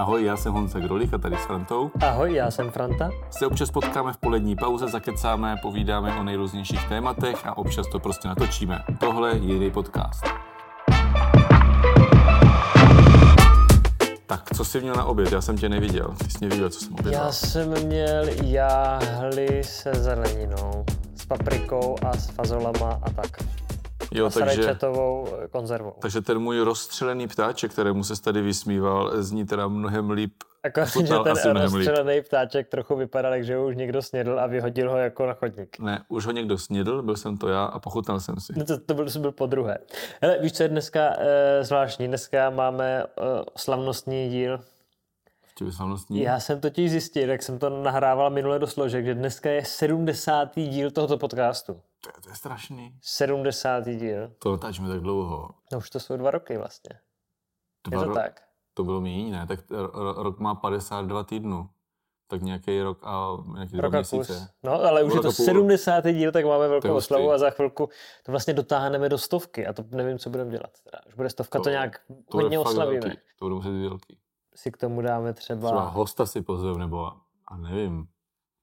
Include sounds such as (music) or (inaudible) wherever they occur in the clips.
Ahoj, já jsem Honza Grolich a tady s Frantou. Ahoj, já jsem Franta. Se občas potkáme v polední pauze, zakecáme, povídáme o nejrůznějších tématech a občas to prostě natočíme. Tohle je jiný podcast. Tak, co jsi měl na oběd? Já jsem tě neviděl. Ty jsi mě viděl, co jsem obědval. Já jsem měl jáhly se zeleninou, s paprikou a s fazolama a tak. Jo, a takže, sarečetovou konzervou. takže ten můj rozstřelený ptáček, kterému se tady vysmíval, zní teda mnohem líp. (laughs) Akorát, že ten rozstřelený ptáček trochu vypadal, že ho už někdo snědl a vyhodil ho jako na chodník. Ne, už ho někdo snědl, byl jsem to já a pochutnal jsem si. No to, to, byl, to byl po druhé. Hele, víš, co je dneska e, zvláštní? Dneska máme e, slavnostní díl. Slavnostní. Já jsem totiž zjistil, jak jsem to nahrával minule do složek, že dneska je 70. díl tohoto podcastu. To, je, to je strašný. 70. díl. To natáčíme tak dlouho. No už to jsou dva roky vlastně. Je Dva to ro- tak? To bylo míň, ne? Tak ro- ro- rok má 52 týdnů. Tak nějaký rok a nějaký dva Rok a měsíce. kus. No, ale už je to a půl. 70. díl, tak máme velkou je oslavu a za chvilku to vlastně dotáhneme do stovky a to nevím, co budeme dělat. Teda. Až bude stovka, to, To- nějak To hodně oslavíme. velký. To bude muset být velký. Si k tomu dáme třeba, Třeba hosta si pozvem, nebo a nevím.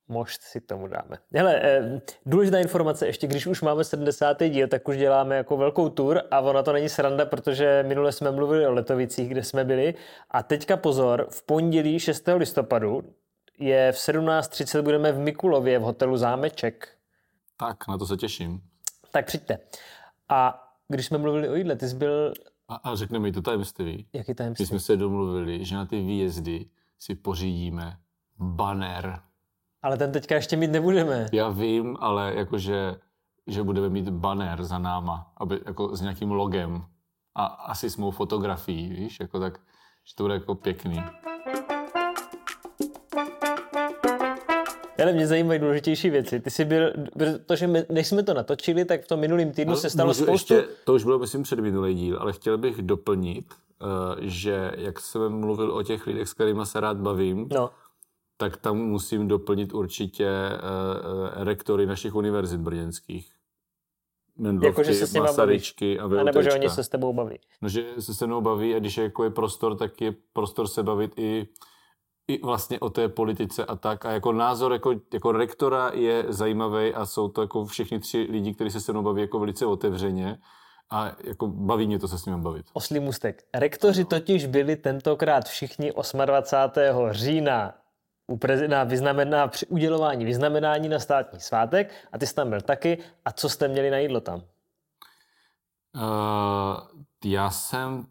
Mošt si tomu dáme. Hele, eh, důležitá informace, ještě když už máme 70. díl, tak už děláme jako velkou tour a ona to není sranda, protože minule jsme mluvili o Letovicích, kde jsme byli a teďka pozor, v pondělí 6. listopadu je v 17.30 budeme v Mikulově v hotelu Zámeček. Tak, na to se těším. Tak přijďte. A když jsme mluvili o jídle, ty jsi byl, A, a řekne mi to tajemství. jaký My tajemství? jsme se domluvili, že na ty výjezdy si pořídíme banner. Ale ten teďka ještě mít nebudeme. Já vím, ale jakože že budeme mít banner za náma, aby, jako s nějakým logem a asi s mou fotografií, víš, jako tak, že to bude jako pěkný. Ale mě zajímají důležitější věci. Ty jsi byl, protože my, než jsme to natočili, tak v tom minulém týdnu se stalo spoustu... Ještě, to už bylo, myslím, předminulý díl, ale chtěl bych doplnit, eh, že jak jsem mluvil o těch lidech, s kterými se rád bavím, No, tak tam musím doplnit určitě eh, rektory našich univerzit brněnských. Mendlovky, Jakože se s nima Masaryčky a a nebo že oni se s tebou baví. No, že se se mnou baví a když je, jako je prostor, tak je prostor se bavit i, i vlastně o té politice a tak. A jako názor jako, jako rektora je zajímavý a jsou to jako všichni tři lidi, kteří se se mnou baví jako velice otevřeně a jako baví mě to se s nimi bavit. Oslý můstek. Rektoři totiž byli tentokrát všichni 28. října u prezi- na, vyznamená, při udělování vyznamenání na státní svátek a ty jsi tam byl taky. A co jste měli na jídlo tam? Uh, já jsem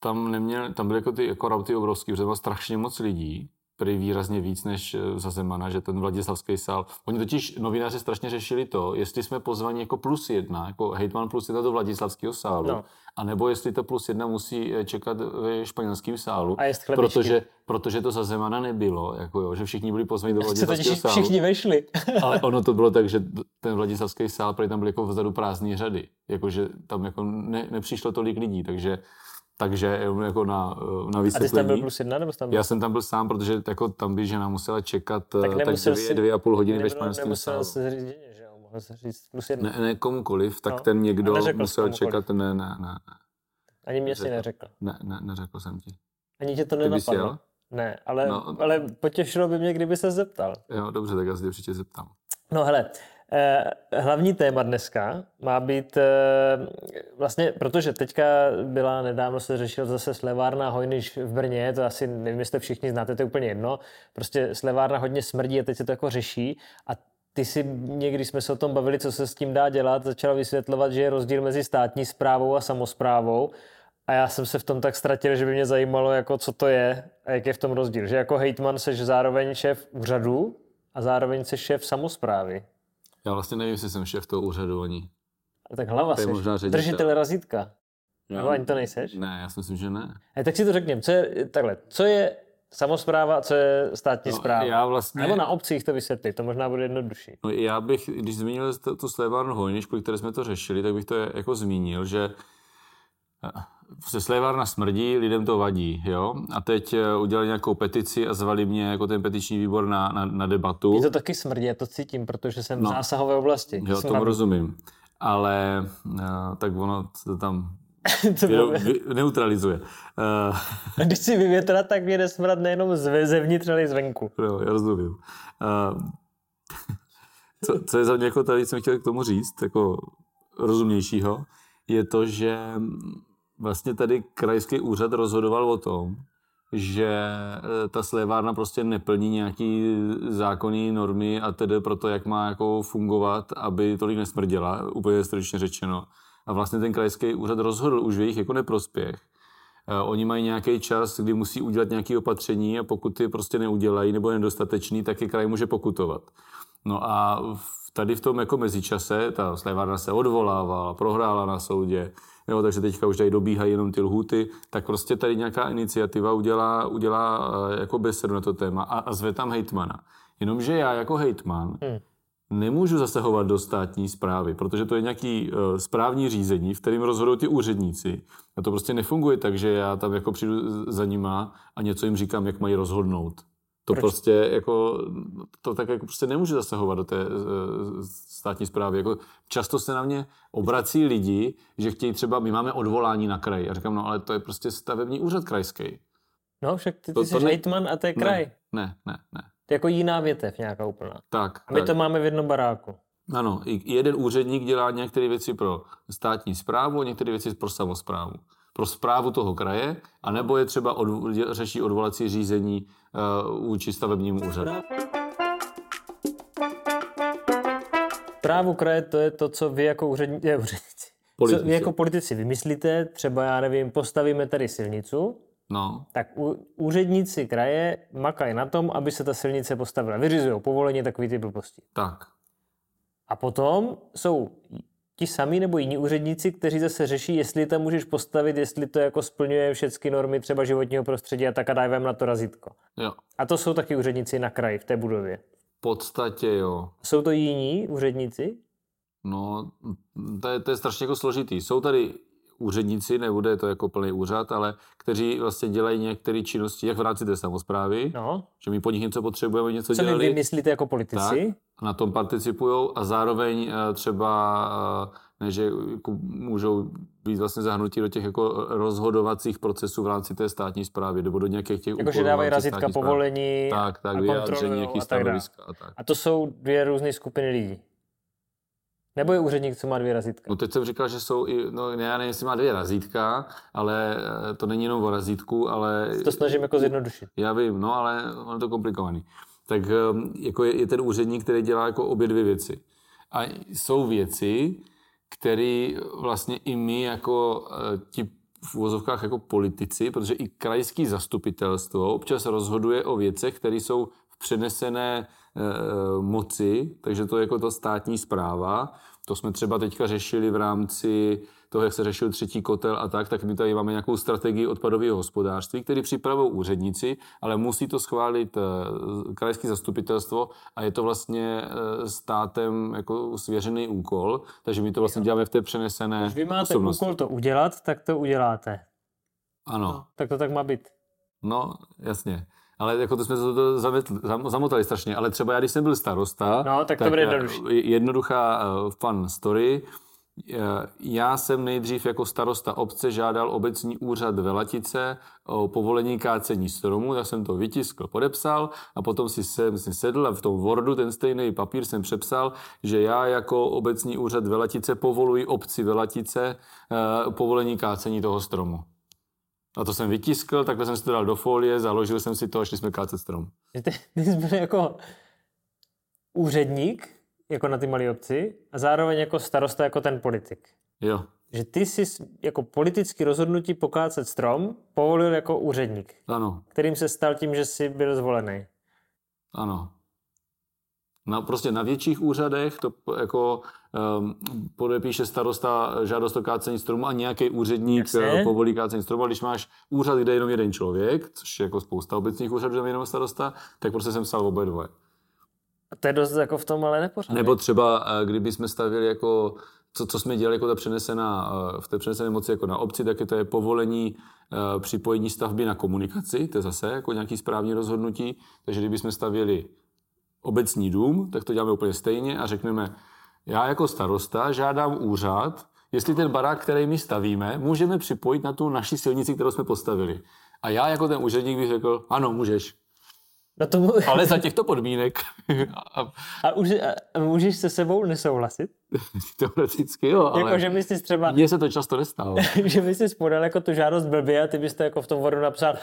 tam neměl, tam byly jako ty jako rauty obrovský, protože bylo strašně moc lidí, prý výrazně víc než eh, za Zemana, že ten Vladislavský sál. Oni totiž novináři strašně řešili to, jestli jsme pozvaní jako plus jedna, jako hejtman plus jedna do Vladislavského sálu, No. anebo jestli to plus jedna musí eh, čekat ve španělském sálu, A jest chlebičky. protože, protože to za Zemana nebylo, jako jo, že všichni byli pozvaní do (laughs) Vladislavského sálu. všichni vešli. (laughs) Ale ono to bylo tak, že ten Vladislavský sál, protože tam byly jako vzadu prázdné řady. Jakože tam jako ne, nepřišlo tolik lidí, takže, takže jenom jako na, na A ty jsi tam byl vysvětlení. plus jedna, nebo jsi tam byl? Já jsem tam byl sám, protože jako tam by žena musela čekat tak, tak nemusel dvě, si- dvě a půl hodiny ve španělském nemusel sálu. se říct že jo? Mohl se říct plus jedna. Ne, ne komukoliv, tak No. ten někdo musel komukoliv. čekat, ne, ne, ne, Ani mě si neřekl. neřekl. ne, ne, neřekl jsem ti. Ani tě to nenapadlo. Ne, ale, no. Ale potěšilo by mě, kdyby se zeptal. Jo, dobře, tak já se tě určitě zeptám. No hele, eh, hlavní téma dneska má být eh, vlastně, protože teďka byla, nedávno se řešil zase slevárna Hojnyš v Brně, to asi nevím, jestli všichni znáte, to je úplně jedno. Prostě slevárna hodně smrdí a teď se to jako řeší a ty si někdy jsme se o tom bavili, co se s tím dá dělat, začala vysvětlovat, že je rozdíl mezi státní správou a samozprávou. A já jsem se v tom tak ztratil, že by mě zajímalo, jako co to je a jak je v tom rozdíl. Že jako hejtman seš zároveň šéf úřadu a zároveň seš šéf samozprávy. Já vlastně nevím, jestli jsem šéf toho úřadu ani. A tak hlava seš. možná ředitel. Držitel razítka. Já- Nebo ani to nejseš? Ne, já si myslím, že ne. A tak si to řekněme, co je, takhle, co je samozpráva a co je státní No, správa? já vlastně- Nebo na obcích to vysvětlit, to možná bude jednodušší. No já bych, když zmínil to, tu slévárnu Hojniš, kvůli které jsme to řešili, tak bych to jako zmínil, že se slévárna smrdí, lidem to vadí, jo? A teď eh, udělali nějakou petici a zvali mě jako ten petiční výbor na, na, na debatu. Je to taky smrdí, já to cítím, protože jsem v No. zásahové oblasti. Jo, tomu hlavní. rozumím. Ale uh, tak ono to tam (laughs) vy- neutralizuje. Uh, A Když si vyvětrat, tak mě smrad nejenom zve- zevnitř, ale i zvenku. jo, já rozumím. Uh, co, co je za mě jako tady, jsem chtěl k tomu říct, jako rozumnějšího, je to, že vlastně tady krajský úřad rozhodoval o tom, že eh, ta slévárna prostě neplní nějaký zákonní normy a tedy pro to, jak má jako fungovat, aby tolik nesmrděla, úplně stručně řečeno. A vlastně ten krajský úřad rozhodl už v jejich jako neprospěch. Eh, Oni mají nějaký čas, kdy musí udělat nějaké opatření a pokud ty prostě neudělají nebo je nedostatečný, tak je kraj může pokutovat. No a tady v tom jako mezičase ta slévárna se odvolávala, prohrála na soudě, jo, takže teďka už tady dobíhají jenom ty lhuty, tak prostě tady nějaká iniciativa udělá, udělá eh, jako besedu na to téma a, a zve tam hejtmana. Jenomže já jako hejtman Hmm. nemůžu zasahovat do státní zprávy, protože to je nějaký uh, správní řízení, v kterém rozhodují ty úředníci. A to prostě nefunguje tak, že já tam jako přijdu za nima a něco jim říkám, jak mají rozhodnout. To Proč? prostě jako, to tak jako prostě nemůže zasahovat do té eh, státní zprávy. Jako často se na mě obrací lidi, že chtějí třeba, my máme odvolání na kraj. Já říkám, no ale to je prostě stavební úřad krajský. No, však ty, ty to jsi ne- hejtman a to je kraj. Ne, ne, ne, ne. To je jako jiná větev nějaká úplná. Tak, A my tak. to máme v jednom baráku. Ano, i jeden úředník dělá některé věci pro státní zprávu, některé věci pro samozprávu. Pro zprávu toho kraje, anebo je třeba od, řeší odvolací řízení uh, vůči stavebnímu úřadu. Právo kraje to je to, co vy jako úředníci. Co vy jako politici vymyslíte, třeba já nevím, postavíme tady silnicu, No, tak u, úředníci kraje makají na tom, aby se ta silnice postavila. Vyřizují povolení takový ty blbosti. tak. A potom jsou ti samí nebo jiní úředníci, kteří zase řeší, jestli tam můžeš postavit, jestli to jako splňuje všechny normy třeba životního prostředí a tak a dají vám na to razítko. Jo. A to jsou taky úředníci na kraji v té budově. V podstatě jo. Jsou to jiní úředníci? No, to je, to je strašně jako složitý. Jsou tady úředníci, nebude to jako plný úřad, ale kteří vlastně dělají některé činnosti, jak v rámci té samozprávy, No. že my po nich něco potřebujeme, něco Co vy dělali. vymyslíte jako politici? Na tom participují a zároveň eh, třeba eh, ne, že jako můžou být vlastně zahrnutí do těch jako rozhodovacích procesů v rámci té státní zprávy nebo do nějakých těch Jako, že úkolů v dávají razítka správy. povolení Tak, tak, a vyjádření nějakých a tak stanoviska a tak. A to jsou dvě různé skupiny lidí. Nebo je úředník, co má dvě razítka? No teď jsem říkal, že jsou i, no ne, já nevím, jestli má dvě razítka, ale eh, to není jenom o razítku, ale... To snažím jako zjednodušit. Já vím, no ale ono je to komplikovaný. Tak ehm, jako je, je ten úředník, který dělá jako obě dvě věci. A jsou věci, které vlastně i my jako eh, ti v uvozovkách jako politici, protože i krajský zastupitelstvo občas rozhoduje o věcech, které jsou v přenesené eh, moci, takže to je jako to státní zpráva. To jsme třeba teďka řešili v rámci toho, jak se řešil třetí kotel a tak, tak my tady máme nějakou strategii odpadového hospodářství, který připravují úředníci, ale musí to schválit eh, krajské zastupitelstvo a je to vlastně eh, státem jako svěřený úkol, takže my to vlastně děláme v té přenesené Když vy máte osobnosti. úkol to udělat, tak to uděláte. Ano, Tak to tak má být. no jasně. Ale jako to jsme to, to zametli, zam- zamotali strašně. Ale třeba já, když jsem byl starosta, No, tak to bude eh, jednodušší. jednoduchá eh, fun story. Eh, Já jsem nejdřív jako starosta obce žádal obecní úřad Velatice o povolení kácení stromů, tak jsem to vytiskl, podepsal a potom si jsem si sedl a v tom Wordu ten stejný papír jsem přepsal, že já jako obecní úřad Velatice povoluji obci Velatice povolení kácení toho stromu. A to jsem vytiskl, takhle jsem si to dal do folie, založil jsem si to a šli jsme kácet strom. Že ty, (laughs) ty jsi byl jako úředník, jako na ty malé obci, a zároveň jako starosta, jako ten politik. Jo, Že ty jsi jako politický rozhodnutí pokácet strom povolil jako úředník, ano, kterým se stal tím, že jsi byl zvolený. ano. Na, prostě na větších úřadech to jako um, podepíše starosta žádost o kácení stromu a nějaký úředník Jasně. eh, povolí kácení stromu. A když máš úřad, kde je jenom jeden člověk, což je jako spousta obecních úřadů, kde je jenom starosta, tak prostě jsem psal oba dvoje. A to je dost jako v tom ale nepořádně. Nebo třeba, eh, kdyby jsme stavili jako, co, co jsme dělali jako ta přenesená, eh, v té přenesené moci jako na obci, tak je to je povolení připojení stavby na komunikaci, to je zase jako nějaký správní rozhodnutí. Takže kdyby jsme stavěli obecní dům, tak to děláme úplně stejně a řekneme, já jako starosta žádám úřad, jestli ten barák, který my stavíme, můžeme připojit na tu naši silnici, kterou jsme postavili. A já jako ten úředník bych řekl, ano, můžeš. No tomu... Ale za těchto podmínek. (laughs) a, a, už, a můžeš se sebou nesouhlasit? (laughs) Teoreticky jo, ale jako, že bys třeba... mně se to často nestalo. (laughs) že bys si podal jako tu žádost blbě a ty byste jako v tom vodu napsal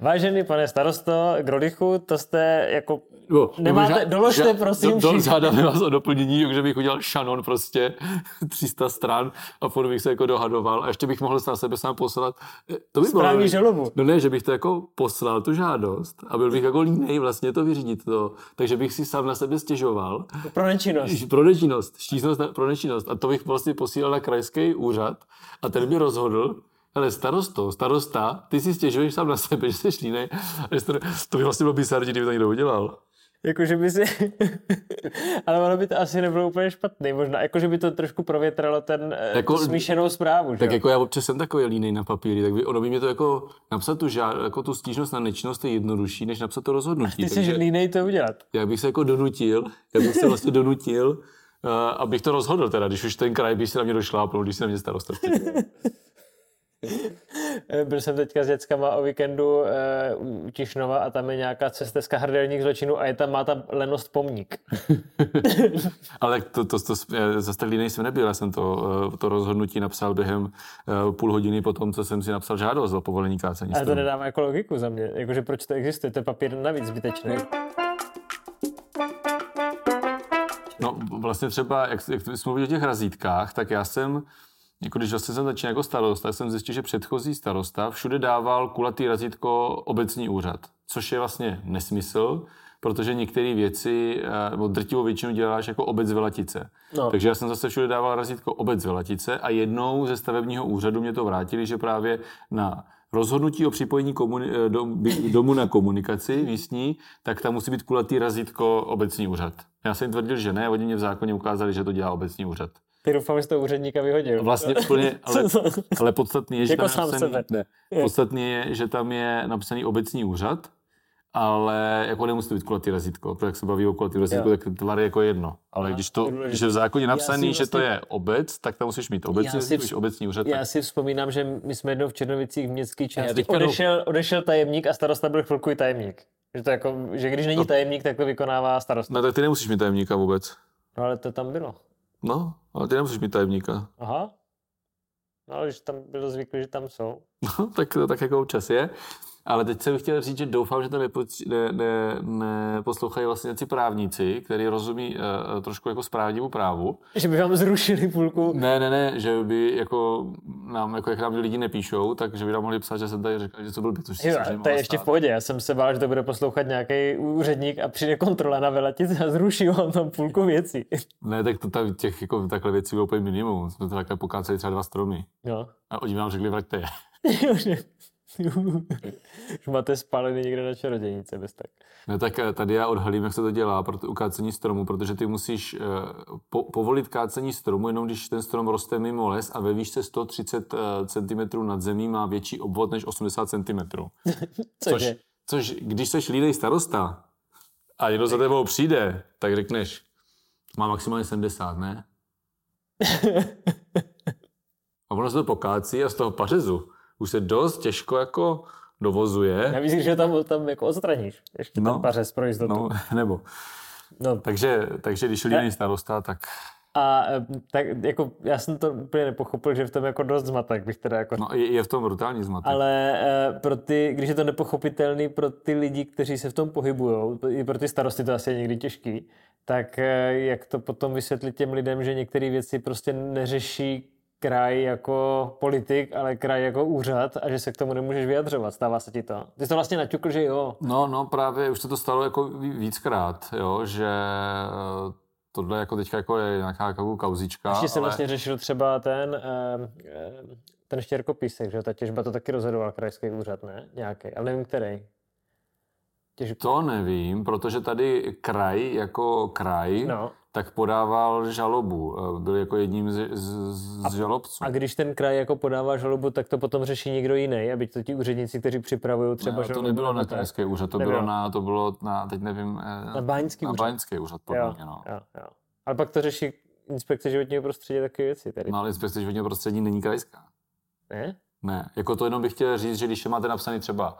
Vážený pane starosto Grolichu, to jste jako... No, nemáte, ža- doložte ža- prosím do, do, Žádáme vás o doplnění, že bych udělal šanon prostě (laughs) 300 stran a furt bych se jako dohadoval a ještě bych mohl na sebe sám poslat. Eh, to by Správný bylo, žalobu. No ne, že bych to jako poslal tu žádost a byl bych jako línej vlastně to vyřídit to. Takže bych si sám na sebe stěžoval. Pro nečinnost. Pro nečinnost. Štíznost pro nečinnost. A to bych vlastně posílal na krajský úřad a ten by rozhodl, ale starosto, starosta, ty si stěžuješ sám na sebe, (laughs) že jsi línej. To, to by vlastně bylo bizarní, kdyby to někdo udělal. Jakože by si... (laughs) ale ono by to asi nebylo úplně špatný. Možná, jakože by to trošku provětralo ten, eh, jako, tu smíšenou zprávu. Že? Tak jako já občas jsem takový línej na papíry, tak by, ono by mě to jako napsat tu, žád, jako tu stížnost na nečinnost je jednodušší, než napsat to rozhodnutí. A ty jsi línej to udělat. Já bych se jako donutil, já bych se vlastně donutil, uh, abych to rozhodl teda, když už ten kraj by si na mě došlápnul, když si na mě starosta (laughs) Byl jsem teďka s dětskama o víkendu e, u Tišnova a tam je nějaká cesteska hrdelník zločinu a je tam, má tam lenost pomník. (laughs) Ale to, to, to, to zase tak jsem nebyl, já jsem to, eh, to rozhodnutí napsal během eh, půl hodiny po tom, co jsem si napsal žádost o povolení kácení. Ale to nedává jako logiku za mě, jakože proč to existuje, to je papír navíc zbytečný. No vlastně třeba, jak, jak jsme mluvili o těch razítkách, tak já jsem jako když vlastně jsem začínal jako starosta, jsem zjistil, že předchozí starosta všude dával kulatý razítko obecní úřad, což je vlastně nesmysl, protože některé věci, eh, nebo drtivou většinu děláš jako obec Velatice. No. Takže já jsem zase všude dával razítko obec Velatice a jednou ze stavebního úřadu mě to vrátili, že právě na rozhodnutí o připojení komuni- eh, dom, domu na komunikaci místní, tak tam musí být kulatý razítko obecní úřad. Já jsem tvrdil, že ne, oni mě v zákoně ukázali, že to dělá obecní úřad. Ty doufám, že to úředníka vyhodil. Vlastně (laughs) úplně, ale, ale podstatný je, že jako tam je napsaný, ne, podstatný je, že tam je napsaný obecní úřad, ale jako nemusí to být kulatý razítko, protože jak se baví o kulatý razítko, tak tvar je jako jedno. Ale když, to, když je v zákoně napsaný, vlastně, že to vlastně- je obec, tak tam musíš mít obecní, si, v, obecní úřad. Já tak... si vzpomínám, že my jsme jednou v Černovicích v městské části odešel, odešel tajemník a starosta byl chvilku i tajemník. Že, to jako, že když není no. tajemník, tak to vykonává starosta. No tak ty nemusíš mít tajemníka vůbec. No ale to tam bylo. No, ale ty nemusíš mít tajemníka. Aha. No, ale když tam bylo zvyklý, že tam jsou. No, (laughs) tak to tak jako občas je. Ale teď jsem chtěl říct, že doufám, že to neposlouchají ne, ne, ne vlastně něci právníci, kteří rozumí uh, trošku jako správnímu právu. Že by vám zrušili půlku? Ne, ne, ne, že by jako nám, jako jak nám lidi nepíšou, tak že by nám mohli psát, že jsem tady řekl, že to byl což jo, to je ještě v pohodě. Já jsem se bál, že to bude poslouchat nějaký úředník a přijde kontrola na veletice a zruší vám tam půlku věcí. Ne, tak to tam těch jako takhle věcí bylo úplně minimum. Jsme to takhle pokáceli třeba dva stromy. Jo. A oni vám řekli, vraťte je. (laughs) (laughs) Už máte spálený někde na čarodějnice, bez tak. No tak eh, tady já odhalím, jak se to dělá pro to ukácení stromu, protože ty musíš uh, po, povolit kácení stromu, jenom když ten strom roste mimo les a ve výšce 130 uh, cm nad zemí má větší obvod než 80 cm. (laughs) což, což, když seš lídej starosta a někdo za tebou přijde, tak řekneš, má maximálně 70, ne? (laughs) a ono se to pokácí a z toho pařezu už se dost těžko jako dovozuje. Navíc, že tam, tam jako odstraníš ještě no, ten pařez pro jistotu. No, (laughs) nebo. No. Takže, takže když líný starosta, tak... A e, tak jako já jsem to úplně nepochopil, že v tom jako dost zmatek bych teda jako... No je, je v tom brutální zmatek. Ale e, pro ty, když je to nepochopitelný pro ty lidi, kteří se v tom pohybují, i pro ty starosty to asi je někdy těžký, tak e, jak to potom vysvětlit těm lidem, že některé věci prostě neřeší kraj jako politik, ale kraj jako úřad a že se k tomu nemůžeš vyjadřovat. Stává se ti to? Ty jsi to vlastně naťukl, že jo? No, no právě už se to stalo jako víckrát, jo, že eh, tohle jako teďka jako je nějaká jako kauzička. Ještě jsem ale... vlastně řešil třeba ten, eh, ten štěrkopísek, že ta těžba to taky rozhodoval krajský úřad, ne? Nějaký, ale nevím který. Těžko. To nevím, protože tady kraj jako kraj no tak podával žalobu. Eh, byl jako jedním z, z, z žalobců. A když ten kraj jako podává žalobu, tak to potom řeší někdo jiný, aby to ti úředníci, kteří připravují třeba ne, to nebylo na krajský úřad, to nebylo. bylo na, to bylo na, teď nevím, eh, na báňský na úřad. báňský úřad, podle mě, no. jo, jo. Ale pak to řeší inspekce životního prostředí takové věci tady. No ale inspekce životního prostředí není krajská. Ne? Ne, jako to jenom bych chtěl říct, že když máte napsaný třeba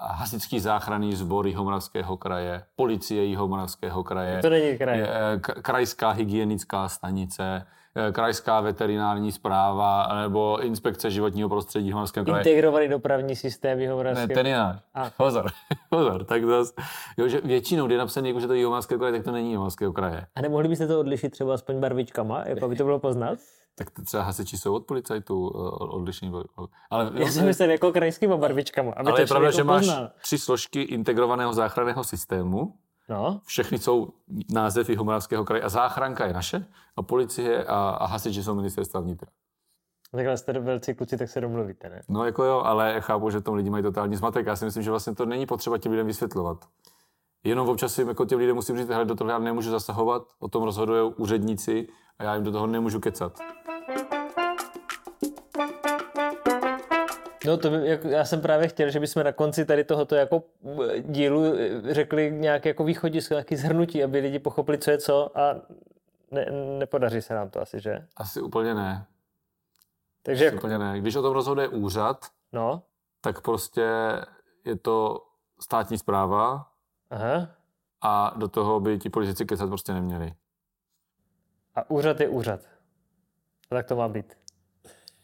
hasičský záchranný sbor Jihomoravského kraje, policie Jihomoravského kraje, To není kraj. je, k- krajská hygienická stanice, krajská veterinární zpráva nebo inspekce životního prostředí Jihomoravského kraje. Integrovaný dopravní systém Ne, Jihomoravského. ten je náš. Pozor, (laughs) pozor. Tak zas, jo, že většinou, kdy je napsaný, jako, že to je Jihomoravského kraje, tak to není Jihomoravského kraje. A nemohli byste to odlišit třeba aspoň barvičkama, jako aby to bylo poznat? Tak třeba hasiči jsou od policajtů eh, odlišní. Ale, Já jsem myslel jako krajskýma barvičkama, aby ale to je pravda, člověk že máš poznal. tři složky integrovaného záchranného systému. No, Všechny jsou název Jihomoravského kraje a záchranka je naše a policie a, a hasiči jsou ministerstva vnitra. takhle jste velcí kluci, tak se domluvíte, ne? No jako jo, ale chápu, že tomu lidi mají totální zmatek. Já si myslím, že vlastně to není potřeba těm lidem vysvětlovat. Jenom občas jim jako těm lidem musím říct, hele, do toho já nemůžu zasahovat, o tom rozhodují úředníci a já jim do toho nemůžu kecat. No to by, jako, já jsem právě chtěl, že bychom na konci tady tohoto jako eh, dílu eh, řekli nějaké jako východisko, nějaké zhrnutí, aby lidi pochopili, co je co a ne, nepodaří se nám to asi, že? Asi úplně ne. Takže Asi jako, úplně ne. Když o tom rozhoduje úřad, no, tak prostě je to státní zpráva aha. a do toho by ti politici kecat prostě neměli. A úřad je úřad. A tak to má být.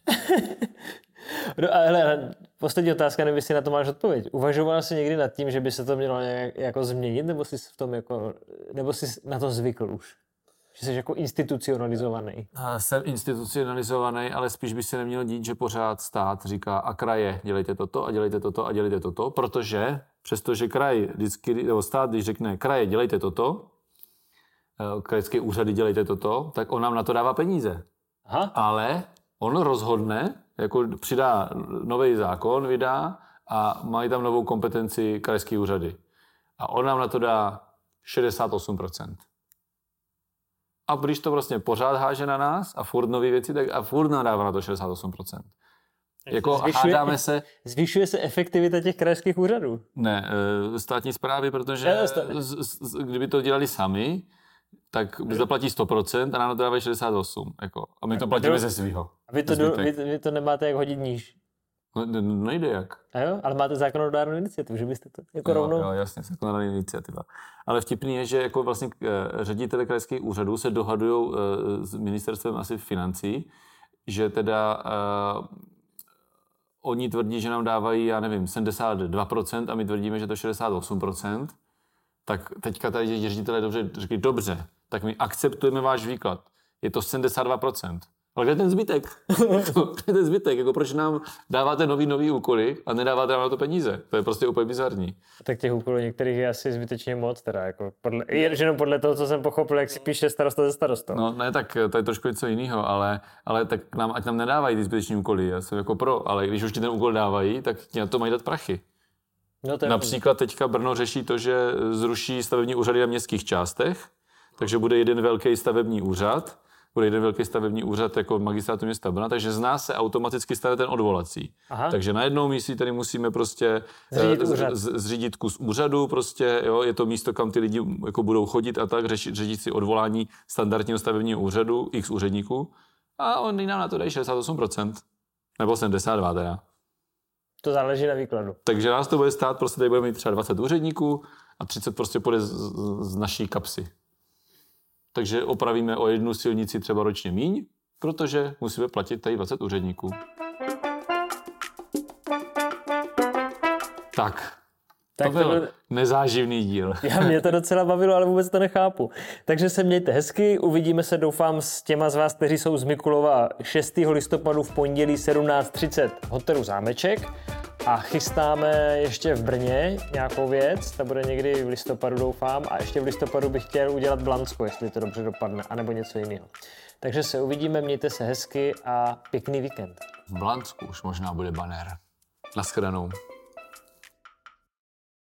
(laughs) no a hele, poslední otázka, nevím, jestli na to máš odpověď. Uvažoval jsi někdy nad tím, že by se to mělo nějak, jako změnit, nebo jsi v tom jako, nebo jsi na to zvykl už? Že jsi jako institucionalizovaný. A Jsem institucionalizovaný, ale spíš by se nemělo dít, že pořád stát říká a kraje, dělejte toto a dělejte toto a dělejte toto, protože přestože kraj vždycky, nebo stát, když řekne kraje, dělejte toto, eh, krajské úřady dělejte toto, tak on nám na to dává peníze. Aha, Ale on rozhodne, jako přidá nový zákon, vydá a mají tam novou kompetenci krajské úřady. A on nám na to dá 68%. A když to vlastně pořád háže na nás a furt nové věci, tak a furt nám dává na to 68%. Jako zvyšuje- hádáme se, zvyšuje se efektivita těch krajských úřadů. ne, eh, státní zprávy, protože Ne, stát- z, z, kdyby to dělali sami, tak zaplatí 100% a nám to dávají 68%. Jako, a my to platíme ze svého. A vy to, do, vy, vy to nemáte jak hodit níž. No, ne- nejde jak. A jo? Ale máte zákonodárnou iniciativu, že byste to jako Jo, rovnou... jo, jasně, zákonodárná iniciativa. Ale vtipný je, že jako vlastně eh, ředitele krajských úřadů se dohadují s ministerstvem asi financí, že teda uh, oni tvrdí, že nám dávají, já nevím, 72% a my tvrdíme, že to 68%, tak teďka tady ředitelé dobře řekli, dobře, tak my akceptujeme váš výklad. Je to 72%. Ale kde je ten zbytek? (laughs) kde je ten zbytek? Jako proč nám dáváte nový, nový úkoly a nedáváte nám na to peníze? To je prostě úplně bizarní. Tak těch úkolů některých je asi zbytečně moc, teda jako podle, jenom podle toho, co jsem pochopil, jak si píše starosta ze starostou. No ne, tak to je trošku něco jiného, ale, ale tak nám, ať nám nedávají ty zbyteční úkoly, já jsem jako pro, ale když už ti ten úkol dávají, tak ti na to mají dát prachy. No to je Například teďka Brno řeší to, že zruší stavební úřady na městských částech, takže bude jeden velký stavební úřad, bude jeden velký stavební úřad jako magistrátu města Brna, takže z nás se automaticky stane ten odvolací. Aha. Takže na jednou místě tady musíme prostě Zřídit eh, z- úřad. z- zřídit kus úřadu, prostě, jo, je to místo, kam ty lidi jako budou chodit a tak, řešit, řešit si odvolání standardního stavebního úřadu, x úředníků, a oni nám na to dají 68%. Nebo 72 teda. To záleží na výkladu. Takže nás to bude stát, prostě tady budeme mít třeba 20 úředníků a 30 prostě půjde z, z, naší kapsy. Takže opravíme o jednu silnici třeba ročně míň, protože musíme platit tady 20 úředníků. Tak, Tak to byl byl- nezáživný díl. (laughs) Já mě to docela bavilo, ale vůbec to nechápu. Takže se mějte hezky, uvidíme se doufám s těma z vás, kteří jsou z Mikulova 6. listopadu v pondělí 17.30 v hotelu Zámeček a chystáme ještě v Brně nějakou věc, ta bude někdy v listopadu doufám a ještě v listopadu bych chtěl udělat Blansko, jestli to dobře dopadne, anebo něco jiného. Takže se uvidíme, mějte se hezky a pěkný víkend. V Blansku už možná bude banér. Naschledanou.